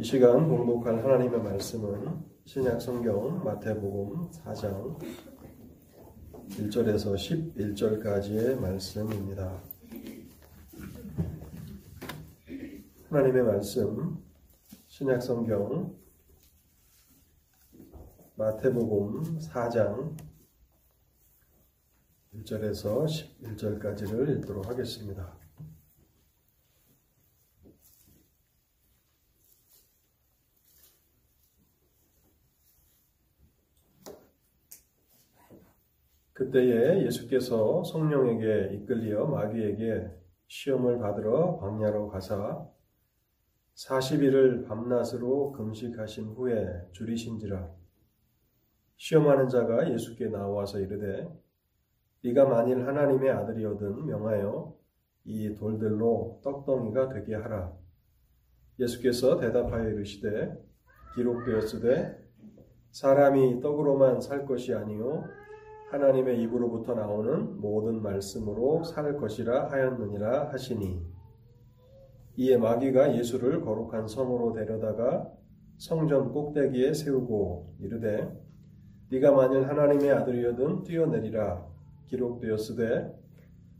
이 시간 봉독할 하나님의 말씀은 신약 성경 마태복음 4장 1절에서 11절까지의 말씀입니다. 하나님의 말씀 신약 성경 마태복음 4장 1절에서 11절까지를 읽도록 하겠습니다. 그때에 예수께서 성령에게 이끌리어 마귀에게 시험을 받으러 광야로 가사 40일을 밤낮으로 금식하신 후에 줄이신지라 시험하는 자가 예수께 나와서 이르되 네가 만일 하나님의 아들이거든 명하여 이 돌들로 떡덩이가 되게 하라. 예수께서 대답하여 이르시되 기록되었으되 사람이 떡으로만 살 것이 아니요 하나님의 입으로부터 나오는 모든 말씀으로 살 것이라 하였느니라 하시니. 이에 마귀가 예수를 거룩한 성으로 데려다가 성전 꼭대기에 세우고 이르되 네가 만일 하나님의 아들이여든 뛰어내리라 기록되었으되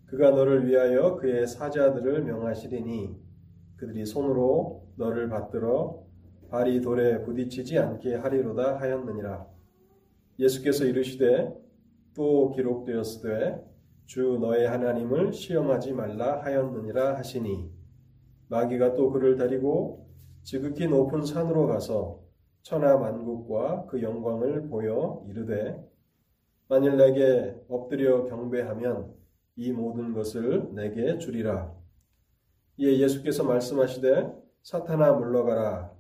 그가 너를 위하여 그의 사자들을 명하시리니 그들이 손으로 너를 받들어 발이 돌에 부딪히지 않게 하리로다 하였느니라. 예수께서 이르시되 또 기록되었으되 주 너의 하나님을 시험하지 말라 하였느니라 하시니 마귀가 또 그를 데리고 지극히 높은 산으로 가서 천하 만국과 그 영광을 보여 이르되 만일 내게 엎드려 경배하면 이 모든 것을 내게 주리라. 이에 예수께서 말씀하시되 사탄아 물러가라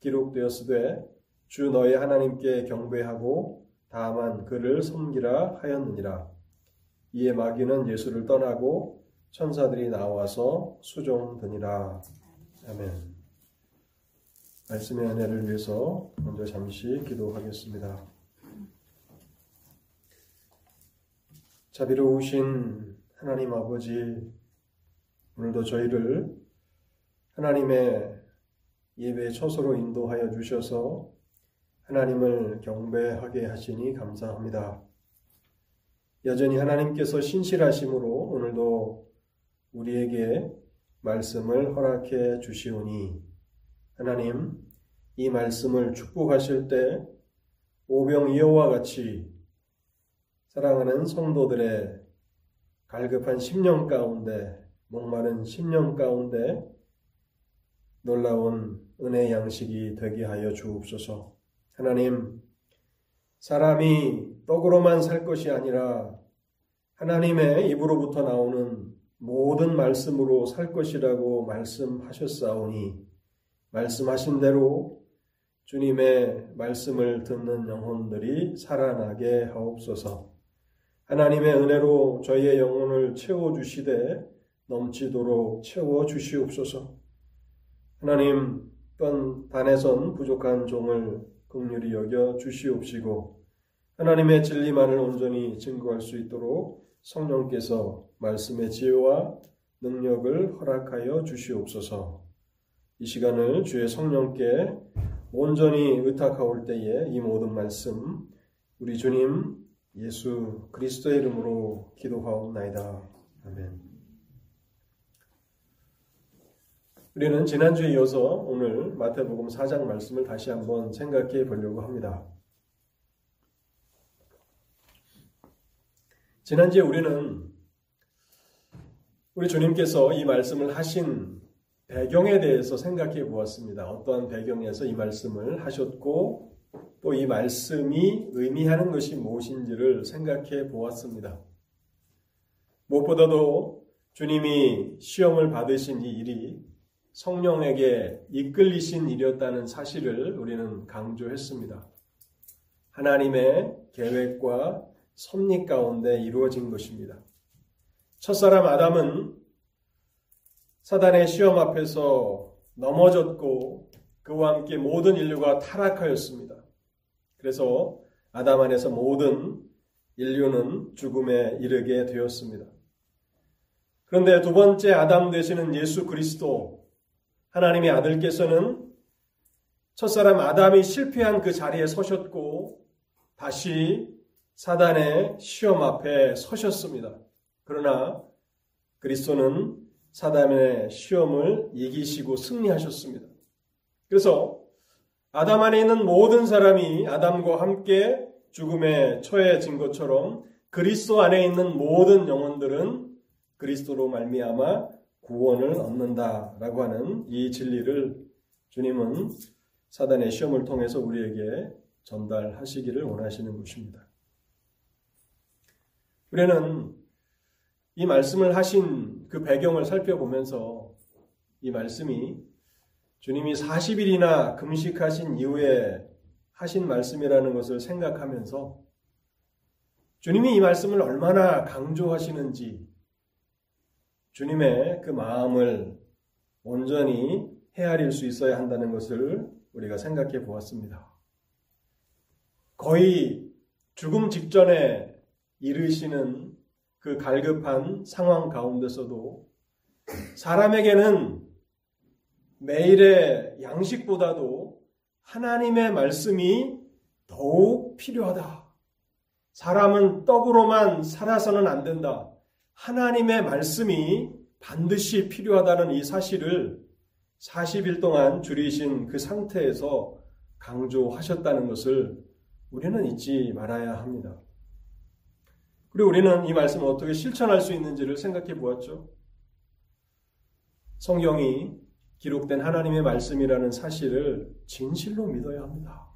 기록되었으되 주 너의 하나님께 경배하고 다만 그를 섬기라 하였느니라. 이에 마귀는 예수를 떠나고 천사들이 나와서 수종드니라. 아멘. 말씀의 은혜를 위해서 먼저 잠시 기도하겠습니다. 자비로우신 하나님 아버지, 오늘도 저희를 하나님의 예배 처소로 인도하여 주셔서 하나님을 경배하게 하시니 감사합니다. 여전히 하나님께서 신실하심으로 오늘도 우리에게 말씀을 허락해 주시오니 하나님 이 말씀을 축복하실 때 오병이어와 같이 사랑하는 성도들의 갈급한 심령 가운데 목마른 심령 가운데 놀라운 은혜 양식이 되게 하여 주옵소서. 하나님, 사람이 떡으로만 살 것이 아니라 하나님의 입으로부터 나오는 모든 말씀으로 살 것이라고 말씀하셨사오니 말씀하신 대로 주님의 말씀을 듣는 영혼들이 살아나게 하옵소서. 하나님의 은혜로 저희의 영혼을 채워주시되 넘치도록 채워주시옵소서. 하나님, 떤 단에선 부족한 종을 극률이 여겨 주시옵시고 하나님의 진리만을 온전히 증거할 수 있도록 성령께서 말씀의 지혜와 능력을 허락하여 주시옵소서. 이 시간을 주의 성령께 온전히 의탁하올 때에 이 모든 말씀 우리 주님 예수 그리스도의 이름으로 기도하옵나이다. 아멘. 우리는 지난주에 이어서 오늘 마태복음 4장 말씀을 다시 한번 생각해 보려고 합니다. 지난주에 우리는 우리 주님께서 이 말씀을 하신 배경에 대해서 생각해 보았습니다. 어떠한 배경에서 이 말씀을 하셨고 또 이 말씀이 의미하는 것이 무엇인지를 생각해 보았습니다. 무엇보다도 주님이 시험을 받으신 이 일이 성령에게 이끌리신 일이었다는 사실을 우리는 강조했습니다. 하나님의 계획과 섭리 가운데 이루어진 것입니다. 첫사람 아담은 사단의 시험 앞에서 넘어졌고 그와 함께 모든 인류가 타락하였습니다. 그래서 아담 안에서 모든 인류는 죽음에 이르게 되었습니다. 그런데 두 번째 아담 되시는 예수 그리스도 하나님의 아들께서는 첫사람 아담이 실패한 그 자리에 서셨고 다시 사단의 시험 앞에 서셨습니다. 그러나 그리스도는 사단의 시험을 이기시고 승리하셨습니다. 그래서 아담 안에 있는 모든 사람이 아담과 함께 죽음에 처해진 것처럼 그리스도 안에 있는 모든 영혼들은 그리스도로 말미암아 구원을 얻는다라고 하는 이 진리를 주님은 사단의 시험을 통해서 우리에게 전달하시기를 원하시는 것입니다. 우리는 이 말씀을 하신 그 배경을 살펴보면서 이 말씀이 주님이 40일이나 금식하신 이후에 하신 말씀이라는 것을 생각하면서 주님이 이 말씀을 얼마나 강조하시는지 주님의 그 마음을 온전히 헤아릴 수 있어야 한다는 것을 우리가 생각해 보았습니다. 거의 죽음 직전에 이르시는 그 갈급한 상황 가운데서도 사람에게는 매일의 양식보다도 하나님의 말씀이 더욱 필요하다. 사람은 떡으로만 살아서는 안 된다. 하나님의 말씀이 반드시 필요하다는 이 사실을 40일 동안 줄이신 그 상태에서 강조하셨다는 것을 우리는 잊지 말아야 합니다. 그리고 우리는 이 말씀을 어떻게 실천할 수 있는지를 생각해 보았죠. 성경이 기록된 하나님의 말씀이라는 사실을 진실로 믿어야 합니다.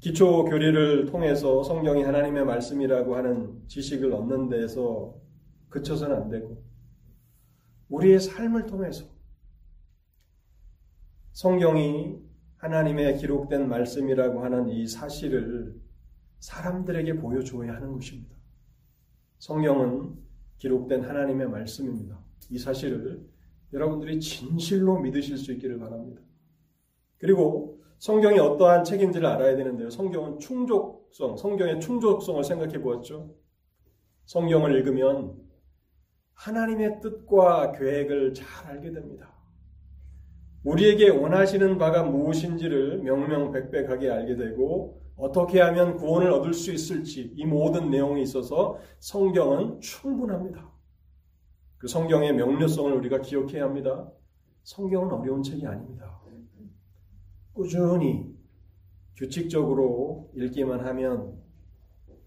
기초 교리를 통해서 성경이 하나님의 말씀이라고 하는 지식을 얻는 데에서 그쳐서는 안 되고 우리의 삶을 통해서 성경이 하나님의 기록된 말씀이라고 하는 이 사실을 사람들에게 보여줘야 하는 것입니다. 성경은 기록된 하나님의 말씀입니다. 이 사실을 여러분들이 진실로 믿으실 수 있기를 바랍니다. 그리고 성경이 어떠한 책인지를 알아야 되는데요. 성경은 충족성, 성경의 충족성을 생각해 보았죠. 성경을 읽으면 하나님의 뜻과 계획을 잘 알게 됩니다. 우리에게 원하시는 바가 무엇인지를 명명백백하게 알게 되고 어떻게 하면 구원을 얻을 수 있을지 이 모든 내용에 있어서 성경은 충분합니다. 그 성경의 명료성을 우리가 기억해야 합니다. 성경은 어려운 책이 아닙니다. 꾸준히 규칙적으로 읽기만 하면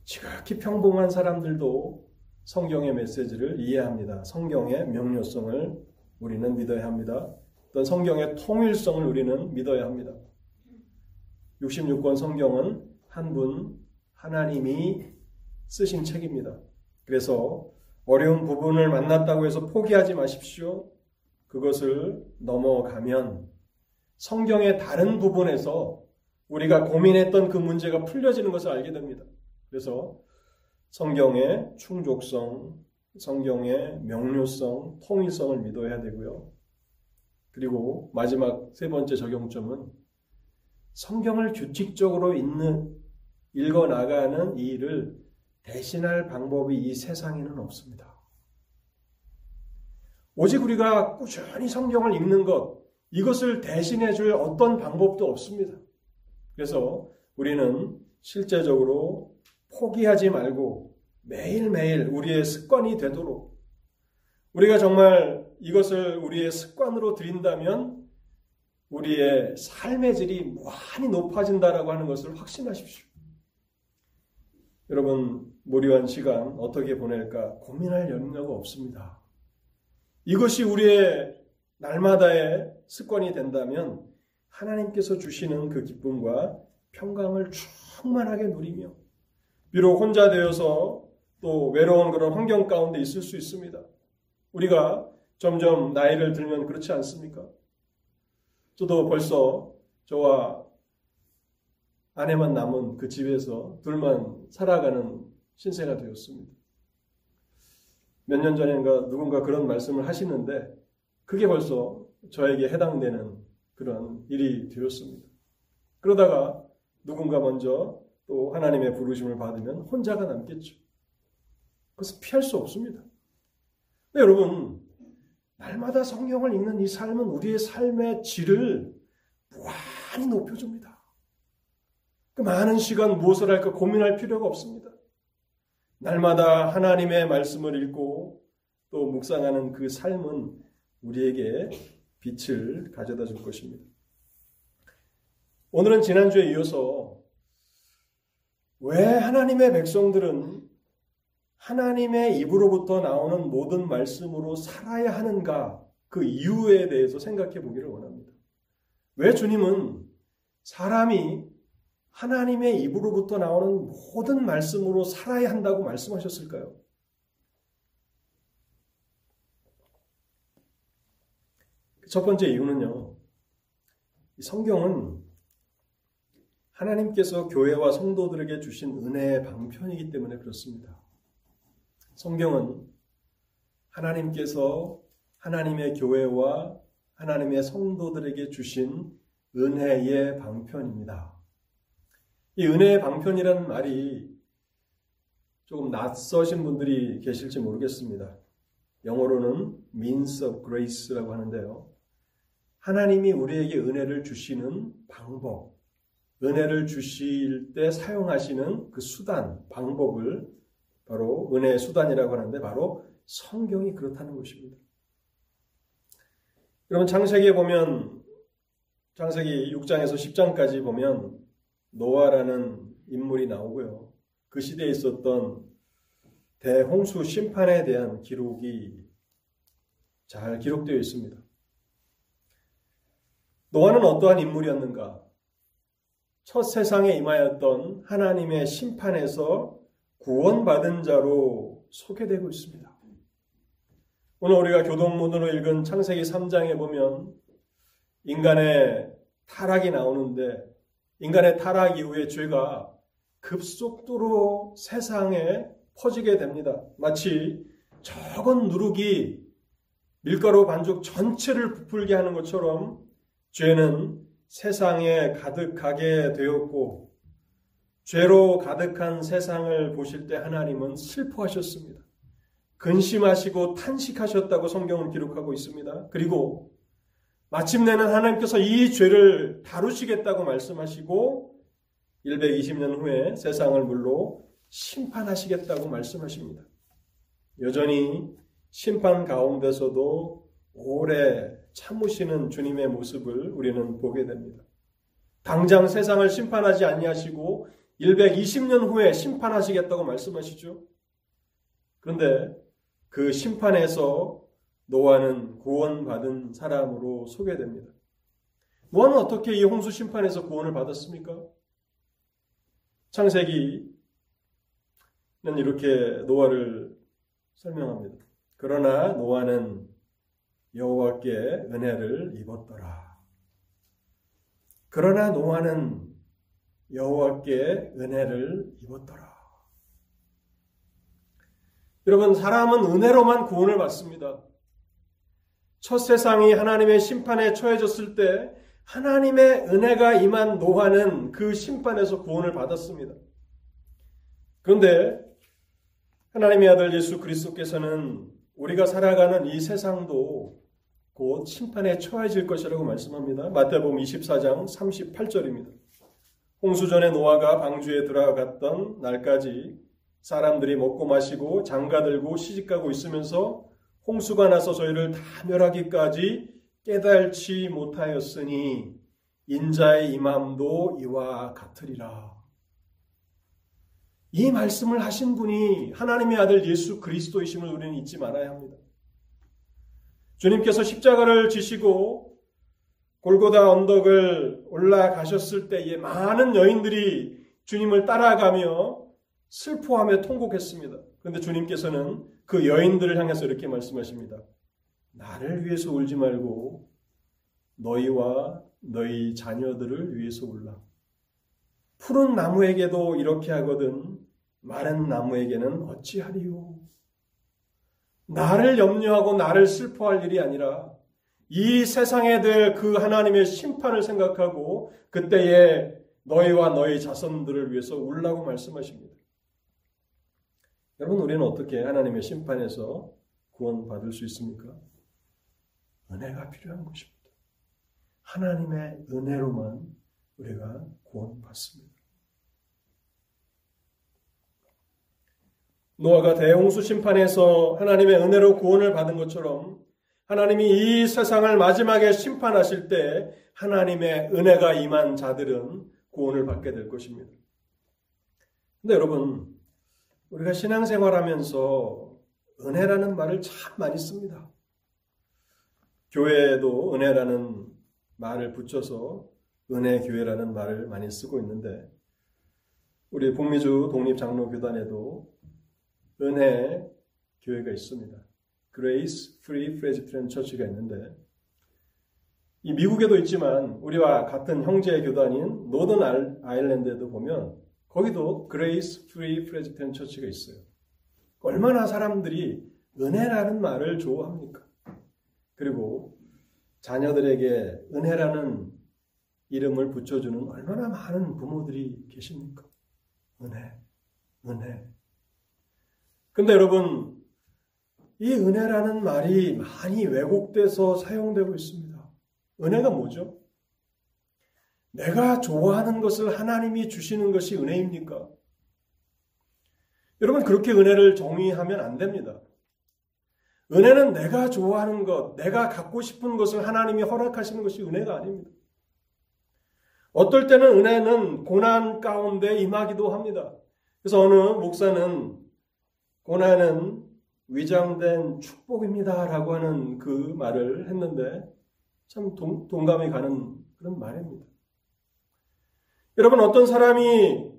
지극히 평범한 사람들도 성경의 메시지를 이해합니다. 성경의 명료성을 우리는 믿어야 합니다. 어떤 성경의 통일성을 우리는 믿어야 합니다. 66권 성경은 한 분 하나님이 쓰신 책입니다. 그래서 어려운 부분을 만났다고 해서 포기하지 마십시오. 그것을 넘어가면 성경의 다른 부분에서 우리가 고민했던 그 문제가 풀려지는 것을 알게 됩니다. 그래서 성경의 충족성, 성경의 명료성, 통일성을 믿어야 되고요. 그리고 마지막 세 번째 적용점은 성경을 규칙적으로 읽는, 읽어 나가는 이 일을 대신할 방법이 이 세상에는 없습니다. 오직 우리가 꾸준히 성경을 읽는 것, 이것을 대신해 줄 어떤 방법도 없습니다. 그래서 우리는 실제적으로 포기하지 말고 매일매일 우리의 습관이 되도록 우리가 정말 이것을 우리의 습관으로 들인다면 우리의 삶의 질이 무한히 높아진다라고 하는 것을 확신하십시오. 여러분, 무료한 시간 어떻게 보낼까 고민할 염려가 없습니다. 이것이 우리의 날마다의 습관이 된다면 하나님께서 주시는 그 기쁨과 평강을 충만하게 누리며 비록 혼자 되어서 또 외로운 그런 환경 가운데 있을 수 있습니다. 우리가 점점 나이를 들면 그렇지 않습니까? 저도 벌써 저와 아내만 남은 그 집에서 둘만 살아가는 신세가 되었습니다. 몇 년 전인가 누군가 그런 말씀을 하시는데 그게 벌써 저에게 해당되는 그런 일이 되었습니다. 그러다가 누군가 먼저 또 하나님의 부르심을 받으면 혼자가 남겠죠. 그것을 피할 수 없습니다. 여러분, 날마다 성경을 읽는 이 삶은 우리의 삶의 질을 무한히 높여줍니다. 그 많은 시간 무엇을 할까 고민할 필요가 없습니다. 날마다 하나님의 말씀을 읽고 또 묵상하는 그 삶은 우리에게 빛을 가져다 줄 것입니다. 오늘은 지난주에 이어서 왜 하나님의 백성들은 하나님의 입으로부터 나오는 모든 말씀으로 살아야 하는가 그 이유에 대해서 생각해 보기를 원합니다. 왜 주님은 사람이 하나님의 입으로부터 나오는 모든 말씀으로 살아야 한다고 말씀하셨을까요? 첫 번째 이유는요. 성경은 하나님께서 교회와 성도들에게 주신 은혜의 방편이기 때문에 그렇습니다. 성경은 하나님께서 하나님의 교회와 하나님의 성도들에게 주신 은혜의 방편입니다. 이 은혜의 방편이라는 말이 조금 낯서신 분들이 계실지 모르겠습니다. 영어로는 means of grace라고 하는데요. 하나님이 우리에게 은혜를 주시는 방법, 은혜를 주실 때 사용하시는 그 수단, 방법을 바로 은혜의 수단이라고 하는데 바로 성경이 그렇다는 것입니다. 여러분 창세기에 보면 창세기 6장에서 10장까지 보면 노아라는 인물이 나오고요. 그 시대에 있었던 대홍수 심판에 대한 기록이 잘 기록되어 있습니다. 노아는 어떠한 인물이었는가? 첫 세상에 임하였던 하나님의 심판에서 구원받은 자로 소개되고 있습니다. 오늘 우리가 교동문으로 읽은 창세기 3장에 보면 인간의 타락이 나오는데 인간의 타락 이후에 죄가 급속도로 세상에 퍼지게 됩니다. 마치 적은 누룩이 밀가루 반죽 전체를 부풀게 하는 것처럼 죄는 세상에 가득하게 되었고 죄로 가득한 세상을 보실 때 하나님은 슬퍼하셨습니다. 근심하시고 탄식하셨다고 성경은 기록하고 있습니다. 그리고 마침내는 하나님께서 이 죄를 다루시겠다고 말씀하시고 120년 후에 세상을 물로 심판하시겠다고 말씀하십니다. 여전히 심판 가운데서도 오래 참으시는 주님의 모습을 우리는 보게 됩니다. 당장 세상을 심판하지 아니하시고 120년 후에 심판하시겠다고 말씀하시죠. 그런데 그 심판에서 노아는 구원받은 사람으로 소개됩니다. 노아는 어떻게 이 홍수 심판에서 구원을 받았습니까? 창세기는 이렇게 노아를 설명합니다. 그러나 노아는 여호와께 은혜를 입었더라. 그러나 노아는 여호와께 은혜를 입었더라. 여러분 사람은 은혜로만 구원을 받습니다. 첫 세상이 하나님의 심판에 처해졌을 때 하나님의 은혜가 임한 노아는 그 심판에서 구원을 받았습니다. 그런데 하나님의 아들 예수 그리스도께서는 우리가 살아가는 이 세상도 곧 심판에 처해질 것이라고 말씀합니다. 마태복음 24장 38절입니다. 홍수 전에 노아가 방주에 들어갔던 날까지 사람들이 먹고 마시고 장가 들고 시집가고 있으면서 홍수가 나서 저희를 다 멸하기까지 깨달지 못하였으니 인자의 임함도 이와 같으리라. 이 말씀을 하신 분이 하나님의 아들 예수 그리스도이심을 우리는 잊지 말아야 합니다. 주님께서 십자가를 지시고 골고다 언덕을 올라가셨을 때에 많은 여인들이 주님을 따라가며 슬퍼하며 통곡했습니다. 그런데 주님께서는 그 여인들을 향해서 이렇게 말씀하십니다. 나를 위해서 울지 말고 너희와 너희 자녀들을 위해서 울라. 푸른 나무에게도 이렇게 하거든 마른 나무에게는 어찌하리요. 나를 염려하고 나를 슬퍼할 일이 아니라 이 세상에 될 그 하나님의 심판을 생각하고 그때에 너희와 너희 자손들을 위해서 울라고 말씀하십니다. 여러분 우리는 어떻게 하나님의 심판에서 구원받을 수 있습니까? 은혜가 필요한 것입니다. 하나님의 은혜로만 우리가 구원받습니다. 노아가 대홍수 심판에서 하나님의 은혜로 구원을 받은 것처럼 하나님이 이 세상을 마지막에 심판하실 때 하나님의 은혜가 임한 자들은 구원을 받게 될 것입니다. 근데 여러분, 우리가 신앙생활 하면서 은혜라는 말을 참 많이 씁니다. 교회에도 은혜라는 말을 붙여서 은혜 교회라는 말을 많이 쓰고 있는데 우리 북미주 독립장로교단에도 은혜 교회가 있습니다. Grace Free Presbyterian Church가 있는데 이 미국에도 있지만 우리와 같은 형제 교단인 노던 아일랜드에도 보면 거기도 Grace Free Presbyterian Church가 있어요. 얼마나 사람들이 은혜라는 말을 좋아합니까? 그리고 자녀들에게 은혜라는 이름을 붙여주는 얼마나 많은 부모들이 계십니까? 은혜, 은혜. 근데 여러분, 이 은혜라는 말이 많이 왜곡돼서 사용되고 있습니다. 은혜가 뭐죠? 내가 좋아하는 것을 하나님이 주시는 것이 은혜입니까? 여러분, 그렇게 은혜를 정의하면 안 됩니다. 은혜는 내가 좋아하는 것, 내가 갖고 싶은 것을 하나님이 허락하시는 것이 은혜가 아닙니다. 어떨 때는 은혜는 고난 가운데 임하기도 합니다. 그래서 어느 목사는 고난은 위장된 축복입니다 라고 하는 그 말을 했는데 참 동, 동감이 가는 그런 말입니다. 여러분 어떤 사람이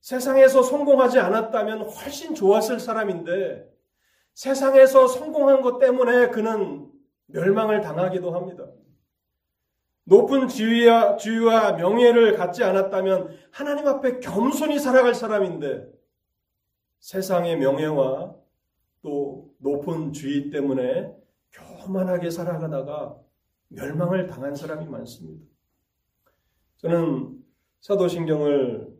세상에서 성공하지 않았다면 훨씬 좋았을 사람인데 세상에서 성공한 것 때문에 그는 멸망을 당하기도 합니다. 높은 지위와, 지위와 명예를 갖지 않았다면 하나님 앞에 겸손히 살아갈 사람인데 세상의 명예와 또 높은 주의 때문에 교만하게 살아가다가 멸망을 당한 사람이 많습니다. 저는 사도신경을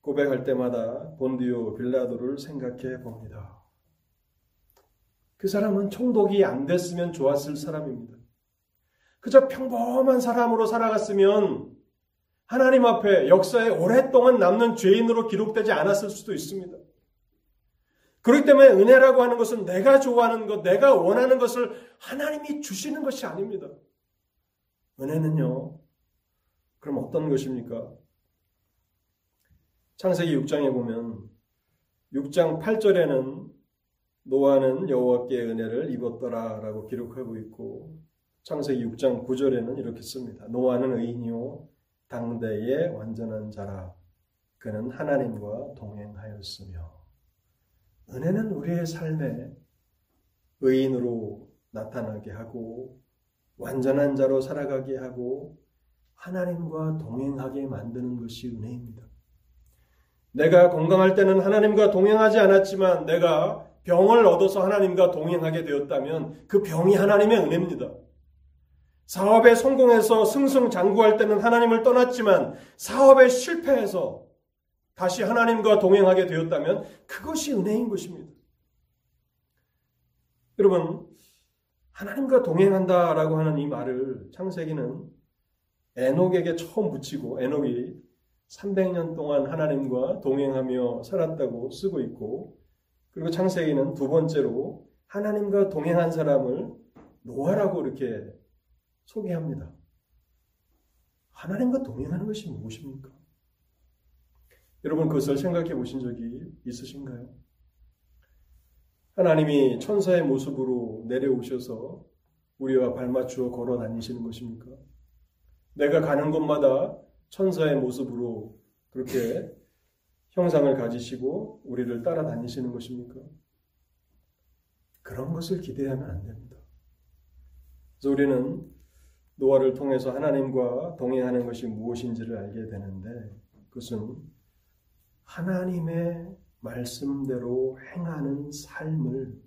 고백할 때마다 본디오 빌라도를 생각해 봅니다. 그 사람은 총독이 안 됐으면 좋았을 사람입니다. 그저 평범한 사람으로 살아갔으면 하나님 앞에 역사에 오랫동안 남는 죄인으로 기록되지 않았을 수도 있습니다. 그렇기 때문에 은혜라고 하는 것은 내가 좋아하는 것, 내가 원하는 것을 하나님이 주시는 것이 아닙니다. 은혜는요, 그럼 어떤 것입니까? 창세기 6장에 보면 6장 8절에는 노아는 여호와께 은혜를 입었더라라고 기록하고 있고 창세기 6장 9절에는 이렇게 씁니다. 노아는 의인이요 당대의 완전한 자라 그는 하나님과 동행하였으며 은혜는 우리의 삶에 의인으로 나타나게 하고 완전한 자로 살아가게 하고 하나님과 동행하게 만드는 것이 은혜입니다. 내가 건강할 때는 하나님과 동행하지 않았지만 내가 병을 얻어서 하나님과 동행하게 되었다면 그 병이 하나님의 은혜입니다. 사업에 성공해서 승승장구할 때는 하나님을 떠났지만 사업에 실패해서 다시 하나님과 동행하게 되었다면 그것이 은혜인 것입니다. 여러분, 하나님과 동행한다라고 하는 이 말을 창세기는 에녹에게 처음 붙이고 에녹이 300년 동안 하나님과 동행하며 살았다고 쓰고 있고 그리고 창세기는 두 번째로 하나님과 동행한 사람을 노아라고 이렇게 소개합니다. 하나님과 동행하는 것이 무엇입니까? 여러분 그것을 생각해 보신 적이 있으신가요? 하나님이 천사의 모습으로 내려오셔서 우리와 발맞추어 걸어 다니시는 것입니까? 내가 가는 곳마다 천사의 모습으로 그렇게 형상을 가지시고 우리를 따라다니시는 것입니까? 그런 것을 기대하면 안 됩니다. 그래서 우리는 노아를 통해서 하나님과 동행하는 것이 무엇인지를 알게 되는데 그것은 하나님의 말씀대로 행하는 삶을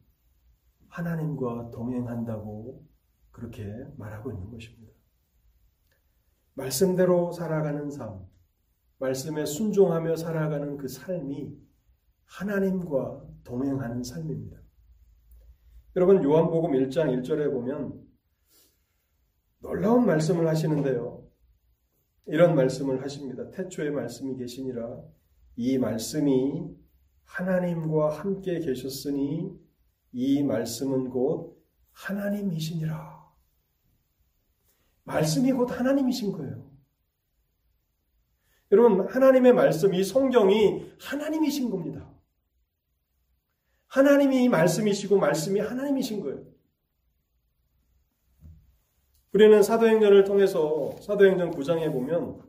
하나님과 동행한다고 그렇게 말하고 있는 것입니다. 말씀대로 살아가는 삶, 말씀에 순종하며 살아가는 그 삶이 하나님과 동행하는 삶입니다. 여러분 요한복음 1장 1절에 보면 놀라운 말씀을 하시는데요. 이런 말씀을 하십니다. 태초에 말씀이 계시니라. 이 말씀이 하나님과 함께 계셨으니 이 말씀은 곧 하나님이시니라. 말씀이 곧 하나님이신 거예요. 여러분, 하나님의 말씀, 이 성경이 하나님이신 겁니다. 하나님이 말씀이시고 말씀이 하나님이신 거예요. 우리는 사도행전을 통해서 사도행전 9장에 보면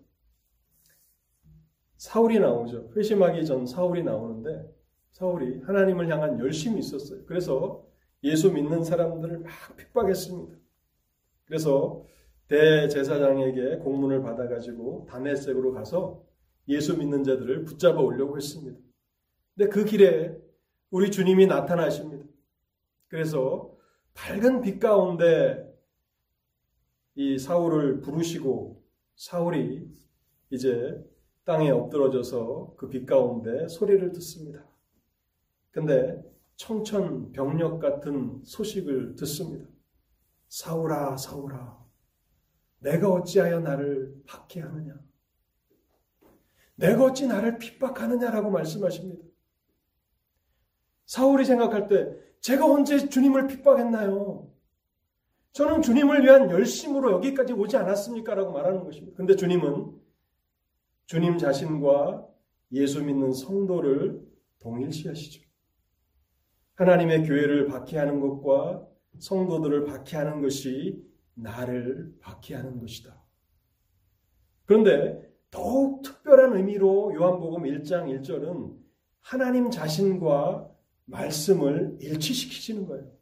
사울이 나오죠. 회심하기 전 사울이 나오는데 사울이 하나님을 향한 열심이 있었어요. 그래서 예수 믿는 사람들을 막 핍박했습니다. 그래서 대제사장에게 공문을 받아가지고 다메섹으로 가서 예수 믿는 자들을 붙잡아 오려고 했습니다. 근데 그 길에 우리 주님이 나타나십니다. 그래서 밝은 빛 가운데 이 사울을 부르시고 사울이 이제 땅에 엎드러져서 그 빛 가운데 소리를 듣습니다. 근데 청천벽력 같은 소식을 듣습니다. 사울아, 사울아, 내가 어찌하여 나를 박해하느냐? 내가 어찌 나를 핍박하느냐라고 말씀하십니다. 사울이 생각할 때 제가 언제 주님을 핍박했나요? 저는 주님을 위한 열심으로 여기까지 오지 않았습니까? 라고 말하는 것입니다. 근데 주님은 주님 자신과 예수 믿는 성도를 동일시하시죠. 하나님의 교회를 박해하는 것과 성도들을 박해하는 것이 나를 박해하는 것이다. 그런데 더욱 특별한 의미로 요한복음 1장 1절은 하나님 자신과 말씀을 일치시키시는 거예요.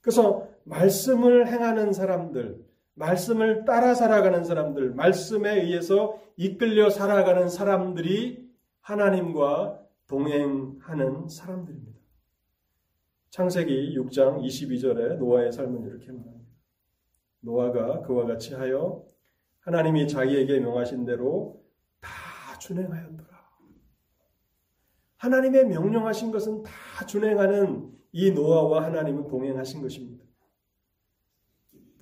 그래서 말씀을 행하는 사람들, 말씀을 따라 살아가는 사람들, 말씀에 의해서 이끌려 살아가는 사람들이 하나님과 동행하는 사람들입니다. 창세기 6장 22절에 노아의 삶은 이렇게 말합니다. 노아가 그와 같이 하여 하나님이 자기에게 명하신 대로 다 준행하였더라. 하나님의 명령하신 것은 다 준행하는 이 노아와 하나님은 동행하신 것입니다.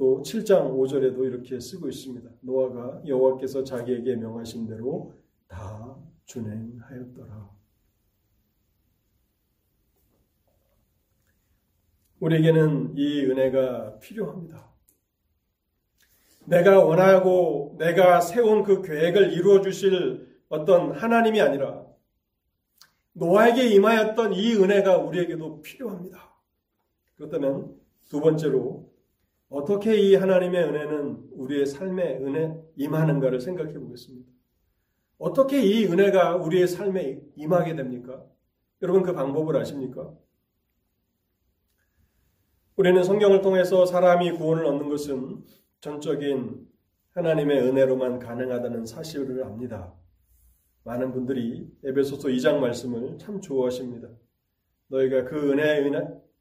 또 7장 5절에도 이렇게 쓰고 있습니다. 노아가 여호와께서 자기에게 명하신 대로 다 준행하였더라. 우리에게는 이 은혜가 필요합니다. 내가 원하고 내가 세운 그 계획을 이루어 주실 어떤 하나님이 아니라 노아에게 임하였던 이 은혜가 우리에게도 필요합니다. 그렇다면 두 번째로 어떻게 이 하나님의 은혜는 우리의 삶에 은혜 임하는가를 생각해 보겠습니다. 어떻게 이 은혜가 우리의 삶에 임하게 됩니까? 여러분 그 방법을 아십니까? 우리는 성경을 통해서 사람이 구원을 얻는 것은 전적인 하나님의 은혜로만 가능하다는 사실을 압니다. 많은 분들이 에베소서 2장 말씀을 참 좋아하십니다. 너희가 그 은혜에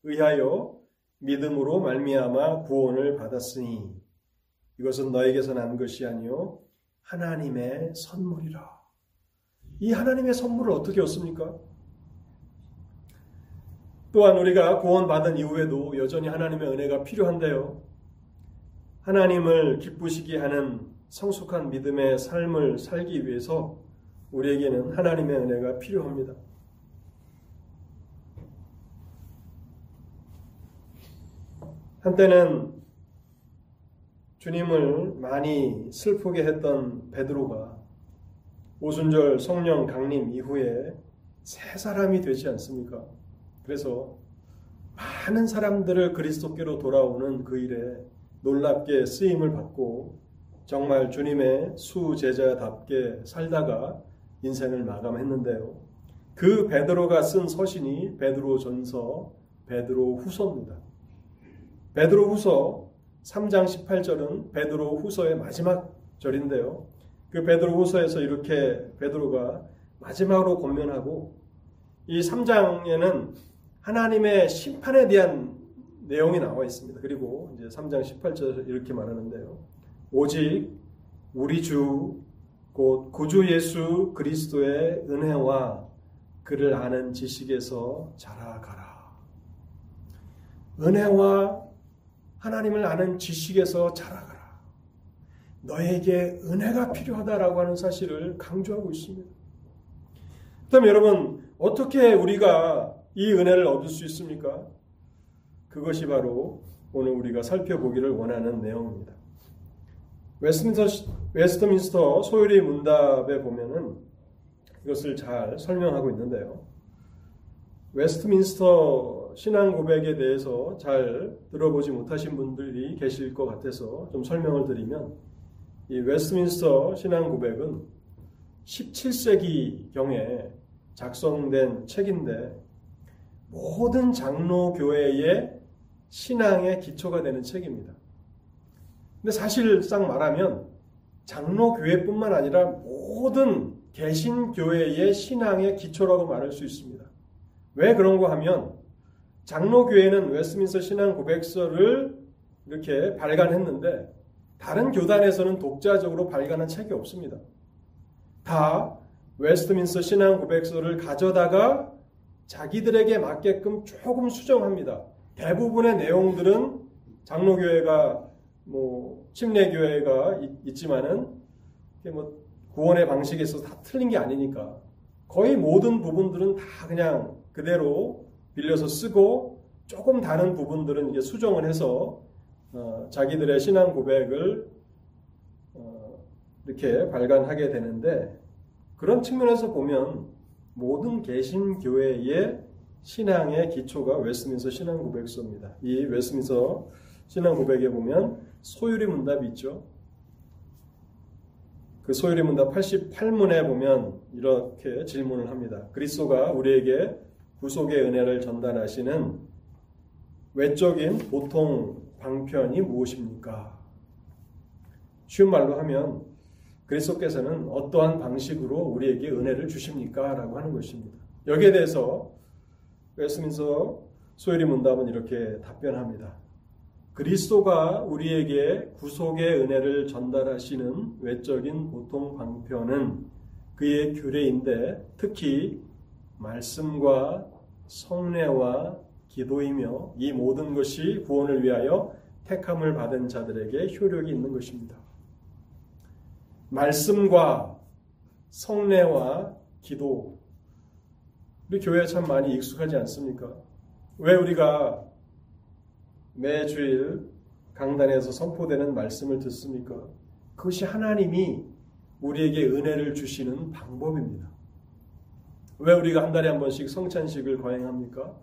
의하여 믿음으로 말미암아 구원을 받았으니 이것은 너에게서 난 것이 아니요 하나님의 선물이라. 이 하나님의 선물을 어떻게 얻습니까? 또한 우리가 구원받은 이후에도 여전히 하나님의 은혜가 필요한데요. 하나님을 기쁘시게 하는 성숙한 믿음의 삶을 살기 위해서 우리에게는 하나님의 은혜가 필요합니다. 한때는 주님을 많이 슬프게 했던 베드로가 오순절 성령 강림 이후에 새 사람이 되지 않습니까? 그래서 많은 사람들을 그리스도께로 돌아오는 그 일에 놀랍게 쓰임을 받고 정말 주님의 수제자답게 살다가 인생을 마감했는데요. 그 베드로가 쓴 서신이 베드로 전서, 베드로 후서입니다. 베드로 후서 3장 18절은 베드로 후서의 마지막 절인데요. 그 베드로 후서에서 이렇게 베드로가 마지막으로 권면하고 이 3장에는 하나님의 심판에 대한 내용이 나와 있습니다. 그리고 이제 3장 18절 이렇게 말하는데요. 오직 우리 주, 곧 구주 예수 그리스도의 은혜와 그를 아는 지식에서 자라가라. 은혜와 하나님을 아는 지식에서 자라가라. 너에게 은혜가 필요하다라고 하는 사실을 강조하고 있습니다. 그럼 여러분, 어떻게 우리가 이 은혜를 얻을 수 있습니까? 그것이 바로 오늘 우리가 살펴보기를 원하는 내용입니다. 웨스트민스터, 웨스트민스터 소요리 문답에 보면은 이것을 잘 설명하고 있는데요. 웨스트민스터 신앙 고백에 대해서 잘 들어보지 못하신 분들이 계실 것 같아서 좀 설명을 드리면 이 웨스트민스터 신앙 고백은 17세기 경에 작성된 책인데 모든 장로 교회의 신앙의 기초가 되는 책입니다. 근데 사실상 말하면 장로 교회뿐만 아니라 모든 개신 교회의 신앙의 기초라고 말할 수 있습니다. 왜 그런가 하면 장로 교회는 웨스트민스터 신앙 고백서를 이렇게 발간했는데 다른 교단에서는 독자적으로 발간한 책이 없습니다. 다 웨스트민스터 신앙 고백서를 가져다가 자기들에게 맞게끔 조금 수정합니다. 대부분의 내용들은 장로교회가 뭐 침례교회가 있지만은 뭐 구원의 방식에 있어서 다 틀린 게 아니니까 거의 모든 부분들은 다 그냥 그대로 빌려서 쓰고 조금 다른 부분들은 이제 수정을 해서 어, 자기들의 신앙 고백을 어, 이렇게 발간하게 되는데 그런 측면에서 보면 모든 개신교회의 신앙의 기초가 웨스민서 신앙 고백서입니다. 이 웨스민서 신앙 고백에 보면 소유리 문답이 있죠. 그 소유리 문답 88문에 보면 이렇게 질문을 합니다. 그리스도가 우리에게 구속의 은혜를 전달하시는 외적인 보통 방편이 무엇입니까? 쉬운 말로 하면 그리스도께서는 어떠한 방식으로 우리에게 은혜를 주십니까? 라고 하는 것입니다. 여기에 대해서 웨스민서 소요리 문답은 이렇게 답변합니다. 그리스도가 우리에게 구속의 은혜를 전달하시는 외적인 보통 방편은 그의 규례인데 특히 말씀과 성례와 기도이며 이 모든 것이 구원을 위하여 택함을 받은 자들에게 효력이 있는 것입니다. 말씀과 성례와 기도 우리 교회에 참 많이 익숙하지 않습니까? 왜 우리가 매주일 강단에서 선포되는 말씀을 듣습니까? 그것이 하나님이 우리에게 은혜를 주시는 방법입니다. 왜 우리가 한 달에 한 번씩 성찬식을 거행합니까?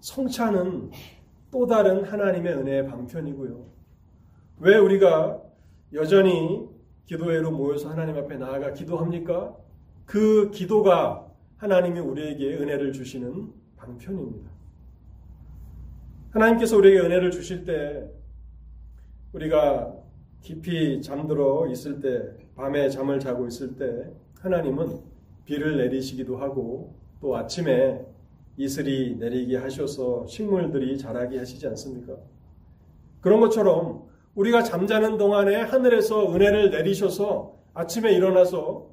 성찬은 또 다른 하나님의 은혜의 방편이고요. 왜 우리가 여전히 기도회로 모여서 하나님 앞에 나아가 기도합니까? 그 기도가 하나님이 우리에게 은혜를 주시는 방편입니다. 하나님께서 우리에게 은혜를 주실 때 우리가 깊이 잠들어 있을 때, 밤에 잠을 자고 있을 때 하나님은 비를 내리시기도 하고 또 아침에 이슬이 내리게 하셔서 식물들이 자라게 하시지 않습니까? 그런 것처럼 우리가 잠자는 동안에 하늘에서 은혜를 내리셔서 아침에 일어나서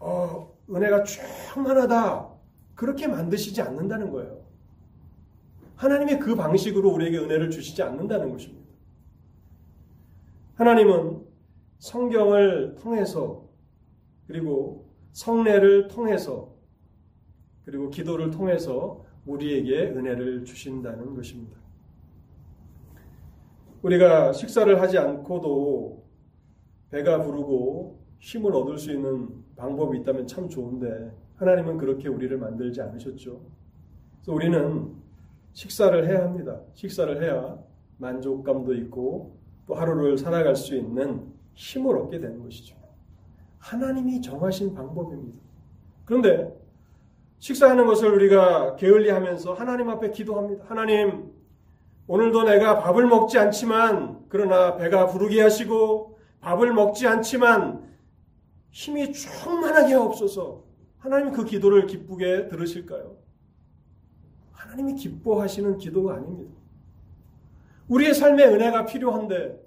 어, 은혜가 충만하다 그렇게 만드시지 않는다는 거예요. 하나님의 그 방식으로 우리에게 은혜를 주시지 않는다는 것입니다. 하나님은 성경을 통해서 그리고 성례를 통해서 그리고 기도를 통해서 우리에게 은혜를 주신다는 것입니다. 우리가 식사를 하지 않고도 배가 부르고 힘을 얻을 수 있는 방법이 있다면 참 좋은데 하나님은 그렇게 우리를 만들지 않으셨죠. 그래서 우리는 식사를 해야 합니다. 식사를 해야 만족감도 있고 또 하루를 살아갈 수 있는 힘을 얻게 되는 것이죠. 하나님이 정하신 방법입니다. 그런데 식사하는 것을 우리가 게을리 하면서 하나님 앞에 기도합니다. 하나님, 오늘도 내가 밥을 먹지 않지만, 그러나 배가 부르게 하시고, 밥을 먹지 않지만, 힘이 충만하게 하옵소서. 하나님 그 기도를 기쁘게 들으실까요? 하나님이 기뻐하시는 기도가 아닙니다. 우리의 삶에 은혜가 필요한데,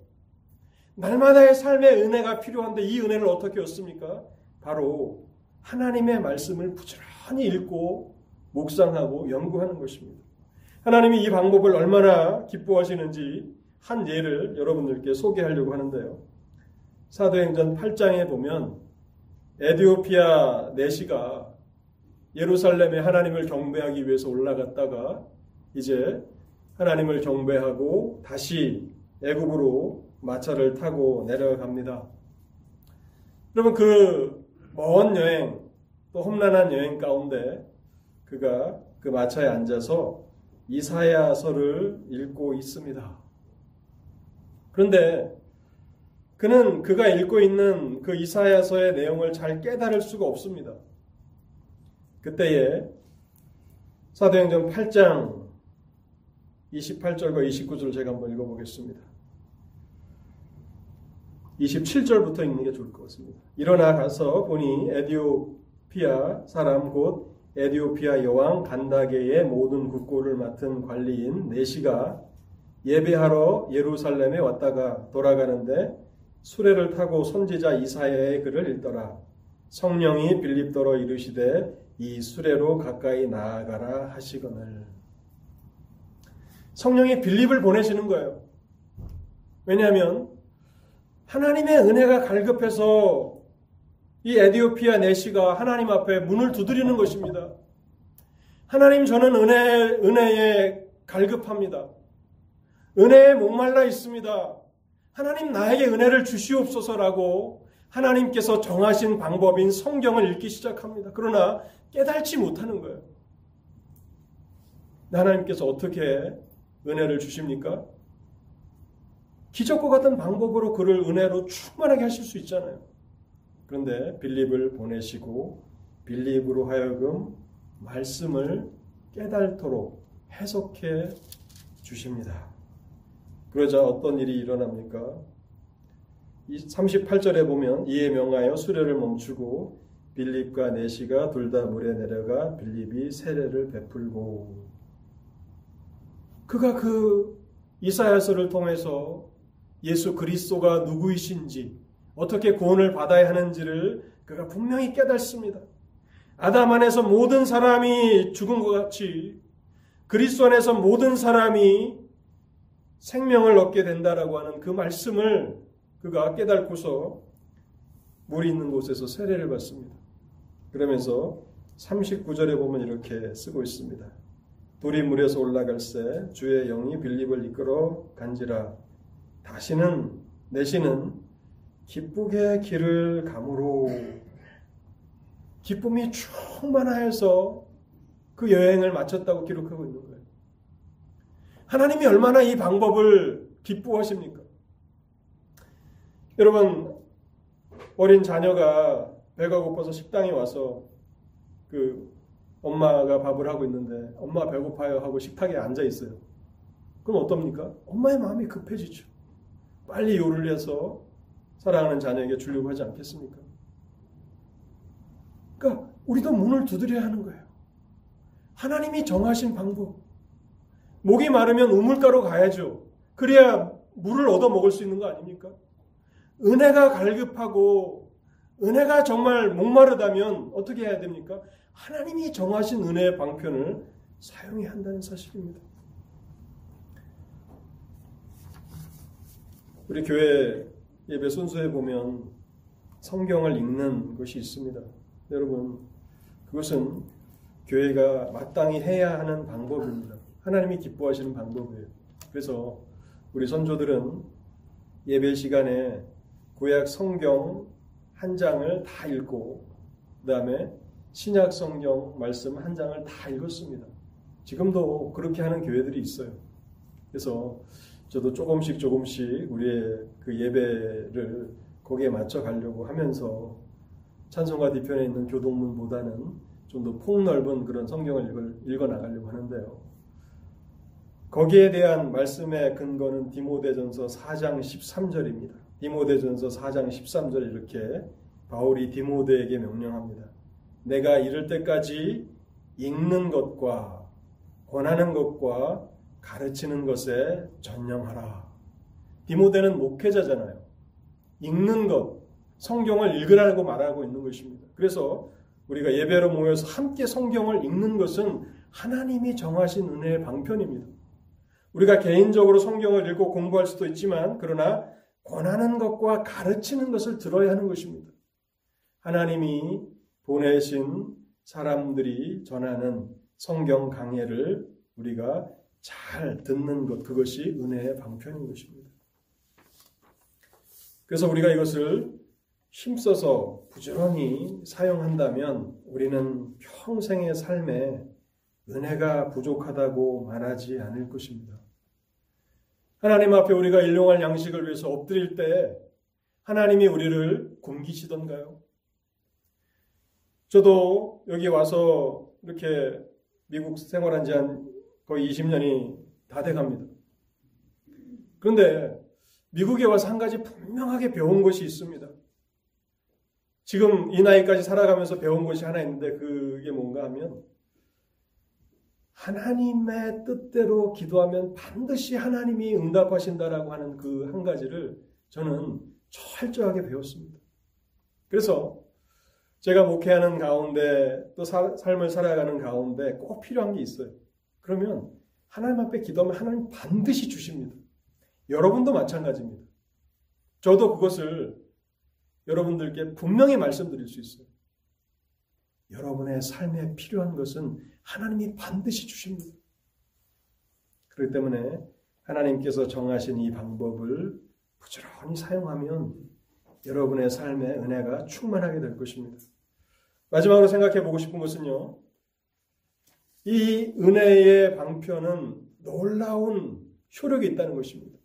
날마다의 삶의 은혜가 필요한데, 이 은혜를 어떻게 얻습니까? 바로 하나님의 말씀을 부지런히 읽고 묵상하고 연구하는 것입니다. 하나님이 이 방법을 얼마나 기뻐하시는지 한 예를 여러분들께 소개하려고 하는데요. 사도행전 8장에 보면 에디오피아 내시가 예루살렘에 하나님을 경배하기 위해서 올라갔다가 이제 하나님을 경배하고 다시 애굽으로 마차를 타고 내려갑니다. 여러분 그 먼 여행 또 험난한 여행 가운데 그가 그 마차에 앉아서 이사야서를 읽고 있습니다. 그런데 그는 그가 읽고 있는 그 이사야서의 내용을 잘 깨달을 수가 없습니다. 그때에 사도행전 8장 28절과 29절을 제가 한번 읽어보겠습니다. 27절부터 읽는 게 좋을 것 같습니다. 일어나 가서 보니 에디오피아 사람 곧 에디오피아 여왕 간다게의 모든 국고를 맡은 관리인 네시가 예배하러 예루살렘에 왔다가 돌아가는데 수레를 타고 선지자 이사야의 글을 읽더라. 성령이 빌립더러 이르시되 이 수레로 가까이 나아가라 하시거늘. 성령이 빌립을 보내시는 거예요. 왜냐하면 하나님의 은혜가 갈급해서 이 에디오피아 내시가 하나님 앞에 문을 두드리는 것입니다. 하나님 저는 은혜, 은혜에 갈급합니다. 은혜에 목말라 있습니다. 하나님 나에게 은혜를 주시옵소서라고 하나님께서 정하신 방법인 성경을 읽기 시작합니다. 그러나 깨달지 못하는 거예요. 하나님께서 어떻게 은혜를 주십니까? 기적과 같은 방법으로 그를 은혜로 충만하게 하실 수 있잖아요. 그런데 빌립을 보내시고 빌립으로 하여금 말씀을 깨달도록 해석해 주십니다. 그러자 어떤 일이 일어납니까? 38절에 보면 이에 명하여 수레를 멈추고 빌립과 네시가 둘 다 물에 내려가 빌립이 세례를 베풀고 그가 그 이사야서를 통해서 예수 그리스도가 누구이신지 어떻게 구원을 받아야 하는지를 그가 분명히 깨닫습니다. 아담 안에서 모든 사람이 죽은 것 같이 그리스도 안에서 모든 사람이 생명을 얻게 된다라고 하는 그 말씀을 그가 깨닫고서 물이 있는 곳에서 세례를 받습니다. 그러면서 39절에 보면 이렇게 쓰고 있습니다. 돌이 물에서 올라갈 새 주의 영이 빌립을 이끌어 간지라 다시는 내시는 기쁘게 길을 감으로 기쁨이 충만하여서 그 여행을 마쳤다고 기록하고 있는 거예요. 하나님이 얼마나 이 방법을 기뻐하십니까? 여러분, 어린 자녀가 배가 고파서 식당에 와서 그 엄마가 밥을 하고 있는데 엄마 배고파요 하고 식탁에 앉아 있어요. 그럼 어떻습니까? 엄마의 마음이 급해지죠. 빨리 요리를 해서 사랑하는 자녀에게 주려고 하지 않겠습니까? 그러니까 우리도 문을 두드려야 하는 거예요. 하나님이 정하신 방법. 목이 마르면 우물가로 가야죠. 그래야 물을 얻어 먹을 수 있는 거 아닙니까? 은혜가 갈급하고 은혜가 정말 목마르다면 어떻게 해야 됩니까? 하나님이 정하신 은혜의 방편을 사용해야 한다는 사실입니다. 우리 교회 예배 순서에 보면 성경을 읽는 것이 있습니다. 여러분, 그것은 교회가 마땅히 해야 하는 방법입니다. 하나님이 기뻐하시는 방법이에요. 그래서 우리 선조들은 예배 시간에 구약 성경 한 장을 다 읽고 그 다음에 신약 성경 말씀 한 장을 다 읽었습니다. 지금도 그렇게 하는 교회들이 있어요. 그래서 저도 조금씩 조금씩 우리의 그 예배를 거기에 맞춰 가려고 하면서 찬송가 뒤편에 있는 교동문보다는 좀 더 폭넓은 그런 성경을 읽어 나가려고 하는데요. 거기에 대한 말씀의 근거는 디모데전서 4장 13절입니다. 디모데전서 4장 13절 이렇게 바울이 디모데에게 명령합니다. 내가 이럴 때까지 읽는 것과 권하는 것과 가르치는 것에 전념하라. 디모데는 목회자잖아요. 읽는 것, 성경을 읽으라고 말하고 있는 것입니다. 그래서 우리가 예배로 모여서 함께 성경을 읽는 것은 하나님이 정하신 은혜의 방편입니다. 우리가 개인적으로 성경을 읽고 공부할 수도 있지만 그러나 권하는 것과 가르치는 것을 들어야 하는 것입니다. 하나님이 보내신 사람들이 전하는 성경 강해를 우리가 잘 듣는 것, 그것이 은혜의 방편인 것입니다. 그래서 우리가 이것을 힘써서 부지런히 사용한다면 우리는 평생의 삶에 은혜가 부족하다고 말하지 않을 것입니다. 하나님 앞에 우리가 일용할 양식을 위해서 엎드릴 때 하나님이 우리를 굶기시던가요? 저도 여기 와서 이렇게 미국 생활한 지 한 거의 20년이 다 돼 갑니다. 그런데 미국에 와서 한 가지 분명하게 배운 것이 있습니다. 지금 이 나이까지 살아가면서 배운 것이 하나 있는데 그게 뭔가 하면 하나님의 뜻대로 기도하면 반드시 하나님이 응답하신다라고 하는 그 한 가지를 저는 철저하게 배웠습니다. 그래서 제가 목회하는 가운데 또 사, 삶을 살아가는 가운데 꼭 필요한 게 있어요. 그러면 하나님 앞에 기도하면 하나님 반드시 주십니다. 여러분도 마찬가지입니다. 저도 그것을 여러분들께 분명히 말씀드릴 수 있어요. 여러분의 삶에 필요한 것은 하나님이 반드시 주십니다. 그렇기 때문에 하나님께서 정하신 이 방법을 부지런히 사용하면 여러분의 삶에 은혜가 충만하게 될 것입니다. 마지막으로 생각해 보고 싶은 것은요. 이 은혜의 방편은 놀라운 효력이 있다는 것입니다.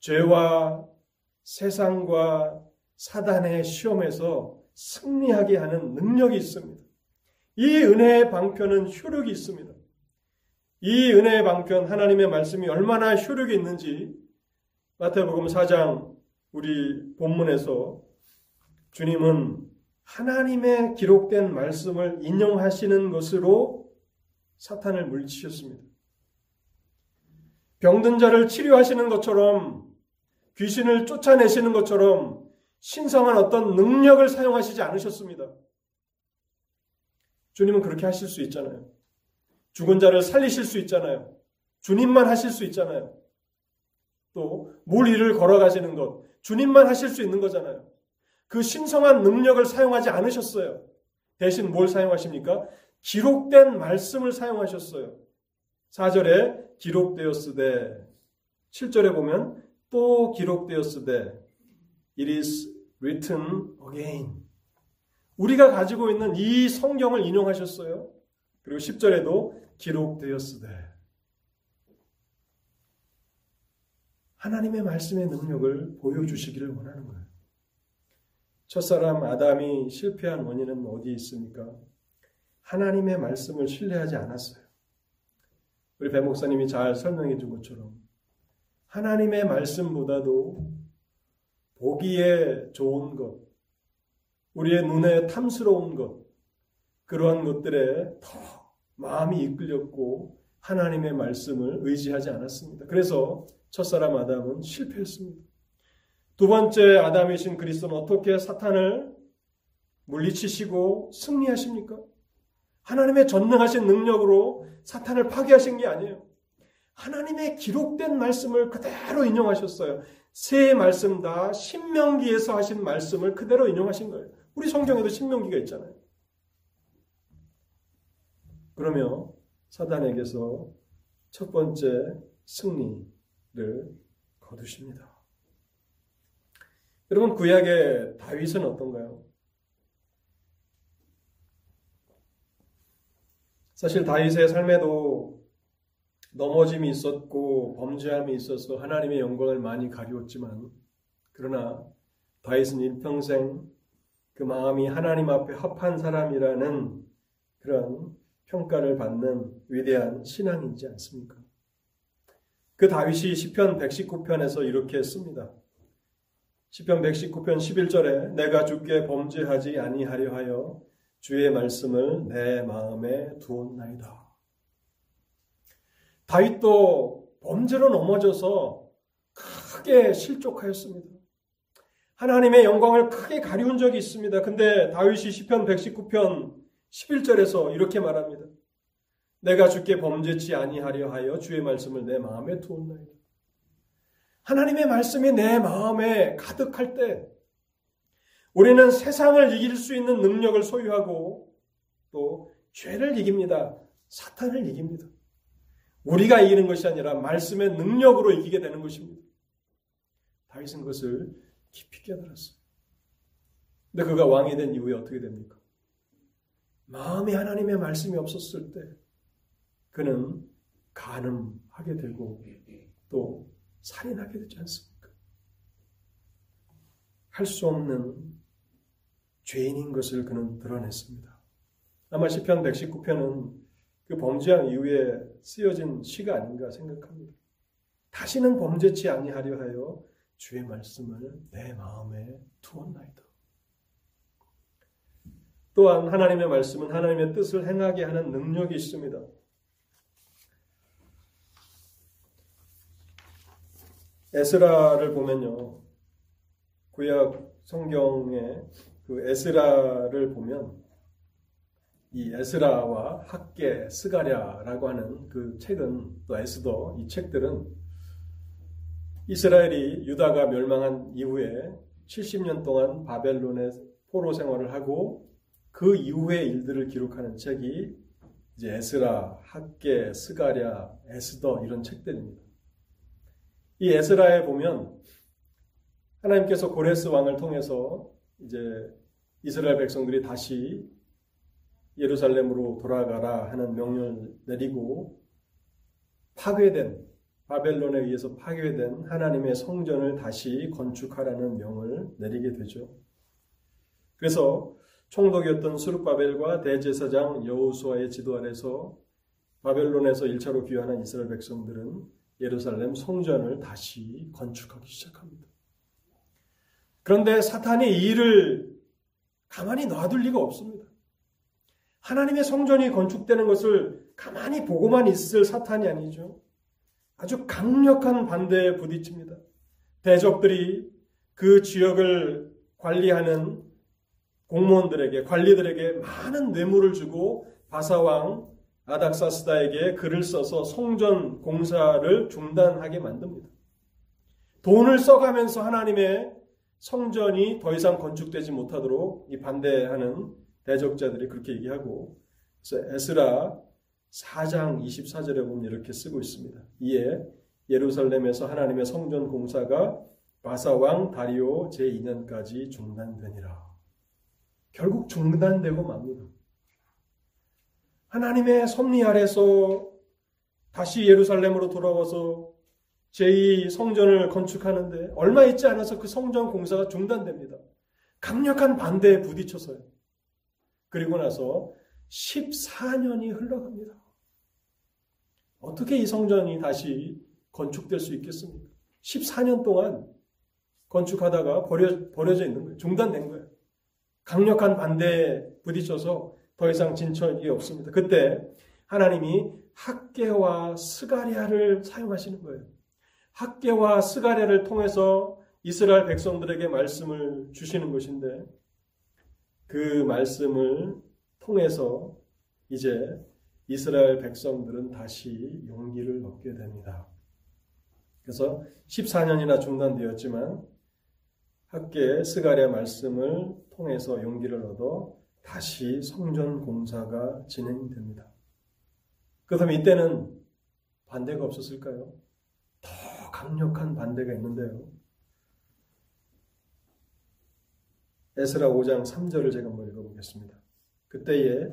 죄와 세상과 사단의 시험에서 승리하게 하는 능력이 있습니다. 이 은혜의 방편은 효력이 있습니다. 이 은혜의 방편 하나님의 말씀이 얼마나 효력이 있는지 마태복음 4장 우리 본문에서 주님은 하나님의 기록된 말씀을 인용하시는 것으로 사탄을 물리치셨습니다. 병든 자를 치료하시는 것처럼 귀신을 쫓아내시는 것처럼 신성한 어떤 능력을 사용하시지 않으셨습니다. 주님은 그렇게 하실 수 있잖아요. 죽은 자를 살리실 수 있잖아요. 주님만 하실 수 있잖아요. 또 물 위를 걸어가시는 것 주님만 하실 수 있는 거잖아요. 그 신성한 능력을 사용하지 않으셨어요. 대신 뭘 사용하십니까? 기록된 말씀을 사용하셨어요. 4절에 기록되었으되 7절에 보면 또 기록되었으되 it is written again. 우리가 가지고 있는 이 성경을 인용하셨어요. 그리고 10절에도 기록되었으되 하나님의 말씀의 능력을 보여주시기를 원하는 거예요. 첫사람 아담이 실패한 원인은 어디에 있습니까? 하나님의 말씀을 신뢰하지 않았어요. 우리 배 목사님이 잘 설명해 준 것처럼 하나님의 말씀보다도 보기에 좋은 것, 우리의 눈에 탐스러운 것, 그러한 것들에 더 마음이 이끌렸고 하나님의 말씀을 의지하지 않았습니다. 그래서 첫사람 아담은 실패했습니다. 두 번째 아담이신 그리스도는 어떻게 사탄을 물리치시고 승리하십니까? 하나님의 전능하신 능력으로 사탄을 파괴하신 게 아니에요. 하나님의 기록된 말씀을 그대로 인용하셨어요. 새 말씀 다 신명기에서 하신 말씀을 그대로 인용하신 거예요. 우리 성경에도 신명기가 있잖아요. 그러며 사단에게서 첫 번째 승리를 거두십니다. 여러분 구약의 다윗은 어떤가요? 사실 다윗의 삶에도 넘어짐이 있었고 범죄함이 있어서 하나님의 영광을 많이 가리웠지만 그러나 다윗은 일평생 그 마음이 하나님 앞에 합한 사람이라는 그런 평가를 받는 위대한 신앙이지 않습니까? 그 다윗이 시편 119편에서 이렇게 씁니다. 시편 119편 11절에 내가 주께 범죄하지 아니하려 하여 주의 말씀을 내 마음에 두었나이다. 다윗도 범죄로 넘어져서 크게 실족하였습니다. 하나님의 영광을 크게 가리운 적이 있습니다. 근데 다윗이 시편 119편 11절에서 이렇게 말합니다. 내가 주께 범죄치 아니하려 하여 주의 말씀을 내 마음에 두었나이다. 하나님의 말씀이 내 마음에 가득할 때 우리는 세상을 이길 수 있는 능력을 소유하고 또 죄를 이깁니다. 사탄을 이깁니다. 우리가 이기는 것이 아니라 말씀의 능력으로 이기게 되는 것입니다. 다윗은 그것을 깊이 깨달았어요. 근데 그가 왕이 된 이후에 어떻게 됩니까? 마음에 하나님의 말씀이 없었을 때 그는 가늠하게 되고 또 살인하게 되지 않습니까? 할 수 없는 죄인인 것을 그는 드러냈습니다. 아마 시편 119편은 그 범죄한 이후에 쓰여진 시가 아닌가 생각합니다. 다시는 범죄치 아니하려 하여 주의 말씀을 내 마음에 두었나이다. 또한 하나님의 말씀은 하나님의 뜻을 행하게 하는 능력이 있습니다. 에스라를 보면요. 구약 성경에 그 에스라를 보면 이 에스라와 학개 스가랴라고 하는 그 책은 또 에스더 이 책들은 이스라엘이 유다가 멸망한 이후에 70년 동안 바벨론의 포로 생활을 하고 그 이후의 일들을 기록하는 책이 이제 에스라, 학개, 스가랴, 에스더 이런 책들입니다. 이 에스라에 보면 하나님께서 고레스 왕을 통해서 이제 이스라엘 백성들이 다시 예루살렘으로 돌아가라 하는 명령을 내리고 파괴된 바벨론에 의해서 파괴된 하나님의 성전을 다시 건축하라는 명을 내리게 되죠. 그래서 총독이었던 수르바벨과 대제사장 여호수아의 지도 아래서 바벨론에서 1차로 귀환한 이스라엘 백성들은 예루살렘 성전을 다시 건축하기 시작합니다. 그런데 사탄이 이 일을 가만히 놔둘 리가 없습니다. 하나님의 성전이 건축되는 것을 가만히 보고만 있을 사탄이 아니죠. 아주 강력한 반대에 부딪힙니다. 대적들이 그 지역을 관리하는 공무원들에게 관리들에게 많은 뇌물을 주고 바사왕 아닥사스다에게 글을 써서 성전 공사를 중단하게 만듭니다. 돈을 써가면서 하나님의 성전이 더 이상 건축되지 못하도록 이 반대하는 대적자들이 그렇게 얘기하고 그래서 에스라 4장 24절에 보면 이렇게 쓰고 있습니다. 이에 예루살렘에서 하나님의 성전 공사가 바사 왕 다리오 제2년까지 중단되니라. 결국 중단되고 맙니다. 하나님의 섭리 아래서 다시 예루살렘으로 돌아와서 제2 성전을 건축하는데 얼마 있지 않아서 그 성전 공사가 중단됩니다. 강력한 반대에 부딪혀서요. 그리고 나서 14년이 흘러갑니다. 어떻게 이 성전이 다시 건축될 수 있겠습니까? 14년 동안 건축하다가 버려, 버려져 있는 거예요. 중단된 거예요. 강력한 반대에 부딪혀서 더 이상 진척이 없습니다. 그때 하나님이 학개와 스가랴를 사용하시는 거예요. 학개와 스가랴를 통해서 이스라엘 백성들에게 말씀을 주시는 것인데 그 말씀을 통해서 이제 이스라엘 백성들은 다시 용기를 얻게 됩니다. 그래서 14년이나 중단되었지만 학계 스가랴 말씀을 통해서 용기를 얻어 다시 성전 공사가 진행됩니다. 그렇다면 이때는 반대가 없었을까요? 더 강력한 반대가 있는데요. 에스라 5장 3절을 제가 한번 읽어보겠습니다. 그때에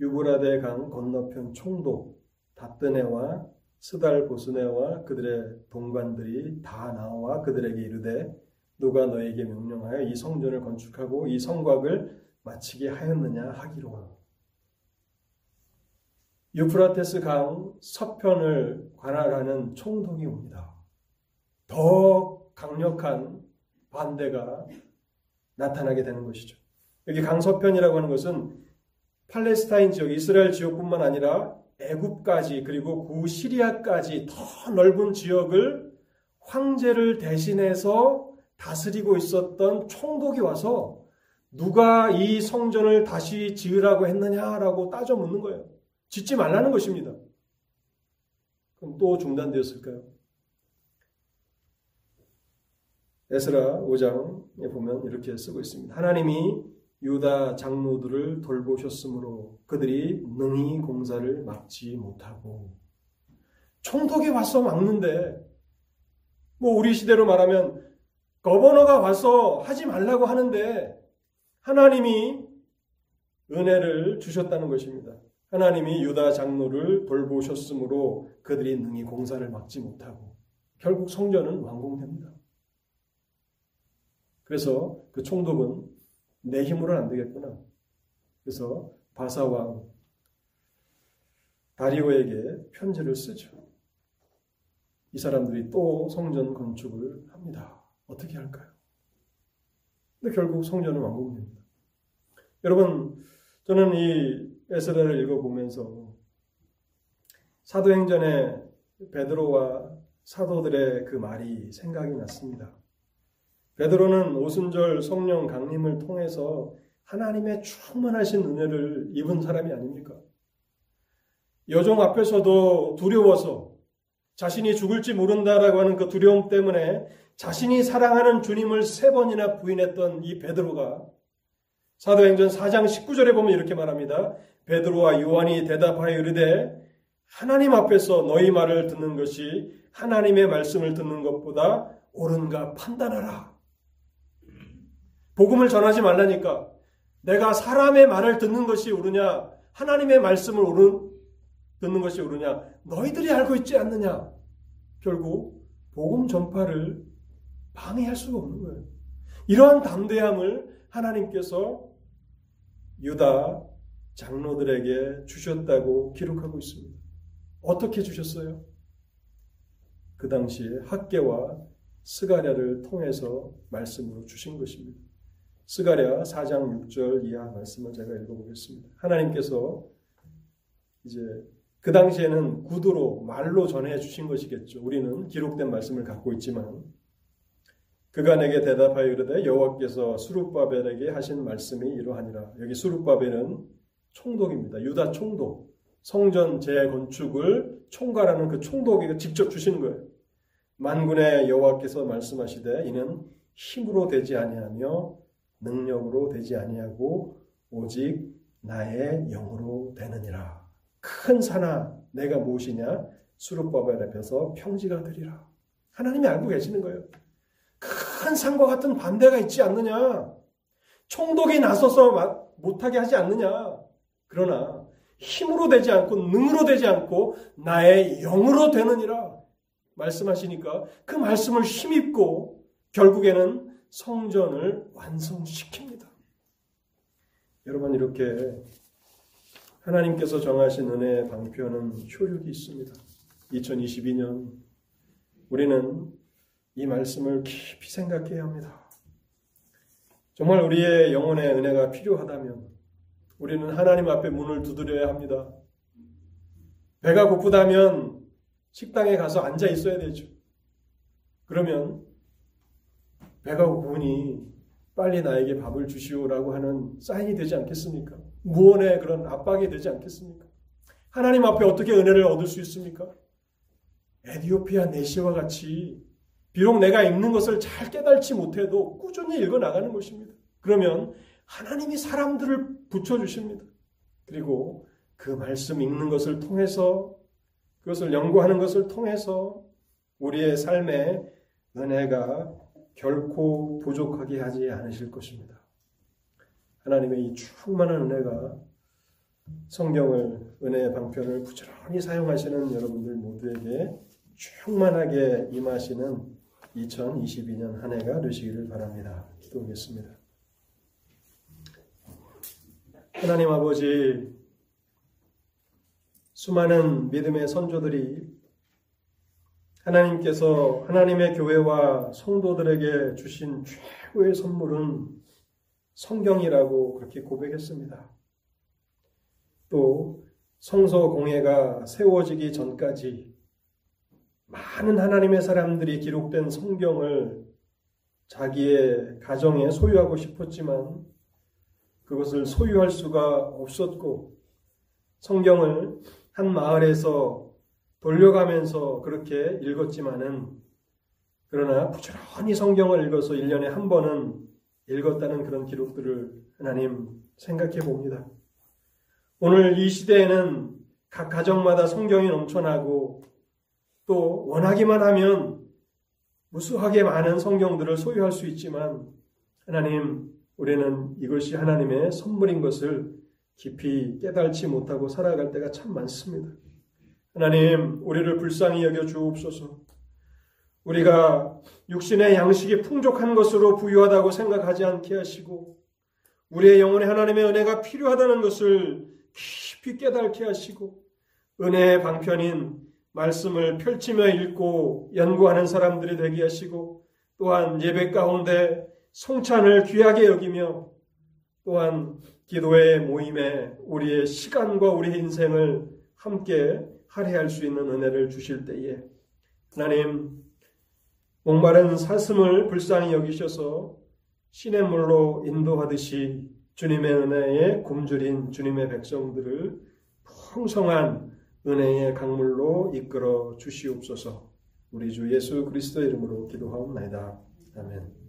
유브라데 강 건너편 총독 다뜨네와 스달 보스네와 그들의 동관들이 다 나와 그들에게 이르되 누가 너에게 명령하여 이 성전을 건축하고 이 성곽을 마치게 하였느냐 하기로 유프라테스 강 서편을 관할하는 총독이 옵니다. 더 강력한 반대가 나타나게 되는 것이죠. 여기 강서편이라고 하는 것은 팔레스타인 지역, 이스라엘 지역뿐만 아니라 애굽까지 그리고 구시리아까지 더 넓은 지역을 황제를 대신해서 다스리고 있었던 총독이 와서 누가 이 성전을 다시 지으라고 했느냐라고 따져 묻는 거예요. 짓지 말라는 것입니다. 그럼 또 중단되었을까요? 에스라 5장에 보면 이렇게 쓰고 있습니다. 하나님이 유다 장로들을 돌보셨으므로 그들이 능히 공사를 막지 못하고 총독이 와서 막는데 뭐 우리 시대로 말하면 거버너가 와서 하지 말라고 하는데 하나님이 은혜를 주셨다는 것입니다. 하나님이 유다 장로를 돌보셨으므로 그들이 능히 공사를 막지 못하고 결국 성전은 완공됩니다. 그래서 그 총독은 내 힘으로는 안 되겠구나. 그래서 바사왕 다리오에게 편지를 쓰죠. 이 사람들이 또 성전 건축을 합니다. 어떻게 할까요? 근데 결국 성전은 완공됩니다. 여러분, 저는 이 에스라를 읽어보면서 사도행전의 베드로와 사도들의 그 말이 생각이 났습니다. 베드로는 오순절 성령 강림을 통해서 하나님의 충만하신 은혜를 입은 사람이 아닙니까? 여종 앞에서도 두려워서 자신이 죽을지 모른다라고 하는 그 두려움 때문에 자신이 사랑하는 주님을 세 번이나 부인했던 이 베드로가 사도행전 4장 19절에 보면 이렇게 말합니다. 베드로와 요한이 대답하여 이르되 하나님 앞에서 너희 말을 듣는 것이 하나님의 말씀을 듣는 것보다 옳은가 판단하라. 복음을 전하지 말라니까 내가 사람의 말을 듣는 것이 옳으냐 하나님의 말씀을 옳은 듣는 것이 옳으냐 너희들이 알고 있지 않느냐 결국 복음 전파를 방해할 수가 없는 거예요. 이러한 담대함을 하나님께서 유다 장로들에게 주셨다고 기록하고 있습니다. 어떻게 주셨어요? 그 당시에 학계와 스가랴를 통해서 말씀으로 주신 것입니다. 스가랴 4장 6절 이하 말씀을 제가 읽어보겠습니다. 하나님께서 이제 그 당시에는 구두로 말로 전해 주신 것이겠죠. 우리는 기록된 말씀을 갖고 있지만 그가 내게 대답하여 이르되 여호와께서 수룹바벨에게 하신 말씀이 이러하니라. 여기 수룹바벨은 총독입니다. 유다 총독. 성전 재건축을 총괄하는 그 총독에게 직접 주신 거예요. 만군의 여호와께서 말씀하시되 이는 힘으로 되지 아니하며 능력으로 되지 아니하고 오직 나의 영으로 되느니라. 큰 산아 내가 무엇이냐 수룹바벨 앞에서 평지가 되리라. 하나님이 알고 계시는 거예요. 큰 산과 같은 반대가 있지 않느냐. 총독이 나서서 못하게 하지 않느냐. 그러나 힘으로 되지 않고 능으로 되지 않고 나의 영으로 되느니라 말씀하시니까 그 말씀을 힘입고 결국에는 성전을 완성시킵니다. 여러분 이렇게 하나님께서 정하신 은혜의 방편은 효력이 있습니다. 2022년 우리는 이 말씀을 깊이 생각해야 합니다. 정말 우리의 영혼의 은혜가 필요하다면 우리는 하나님 앞에 문을 두드려야 합니다. 배가 고프다면 식당에 가서 앉아 있어야 되죠. 그러면 배가 고프니 빨리 나에게 밥을 주시오라고 하는 사인이 되지 않겠습니까? 무언의 그런 압박이 되지 않겠습니까? 하나님 앞에 어떻게 은혜를 얻을 수 있습니까? 에디오피아 네시와 같이 비록 내가 읽는 것을 잘 깨달지 못해도 꾸준히 읽어 나가는 것입니다. 그러면 하나님이 사람들을 붙여 주십니다. 그리고 그 말씀 읽는 것을 통해서 그것을 연구하는 것을 통해서 우리의 삶에 은혜가 결코 부족하게 하지 않으실 것입니다. 하나님의 이 충만한 은혜가 성경을 은혜의 방편을 부지런히 사용하시는 여러분들 모두에게 충만하게 임하시는 2022년 한 해가 되시기를 바랍니다. 기도하겠습니다. 하나님 아버지, 수많은 믿음의 선조들이 하나님께서 하나님의 교회와 성도들에게 주신 최고의 선물은 성경이라고 그렇게 고백했습니다. 또 성서 공회가 세워지기 전까지 많은 하나님의 사람들이 기록된 성경을 자기의 가정에 소유하고 싶었지만 그것을 소유할 수가 없었고 성경을 한 마을에서 돌려가면서 그렇게 읽었지만은 그러나 부지런히 성경을 읽어서 1년에 한 번은 읽었다는 그런 기록들을 하나님 생각해 봅니다. 오늘 이 시대에는 각 가정마다 성경이 넘쳐나고 또 원하기만 하면 무수하게 많은 성경들을 소유할 수 있지만 하나님 우리는 이것이 하나님의 선물인 것을 깊이 깨달지 못하고 살아갈 때가 참 많습니다. 하나님 우리를 불쌍히 여겨 주옵소서. 우리가 육신의 양식이 풍족한 것으로 부유하다고 생각하지 않게 하시고 우리의 영혼에 하나님의 은혜가 필요하다는 것을 깊이 깨닫게 하시고 은혜의 방편인 말씀을 펼치며 읽고 연구하는 사람들이 되게 하시고 또한 예배 가운데 성찬을 귀하게 여기며 또한 기도의 모임에 우리의 시간과 우리의 인생을 함께 할애할 수 있는 은혜를 주실 때에 하나님 목마른 사슴을 불쌍히 여기셔서 신의 물로 인도하듯이 주님의 은혜에 굶주린 주님의 백성들을 풍성한 은혜의 강물로 이끌어 주시옵소서. 우리 주 예수 그리스도 이름으로 기도하옵나이다. 아멘.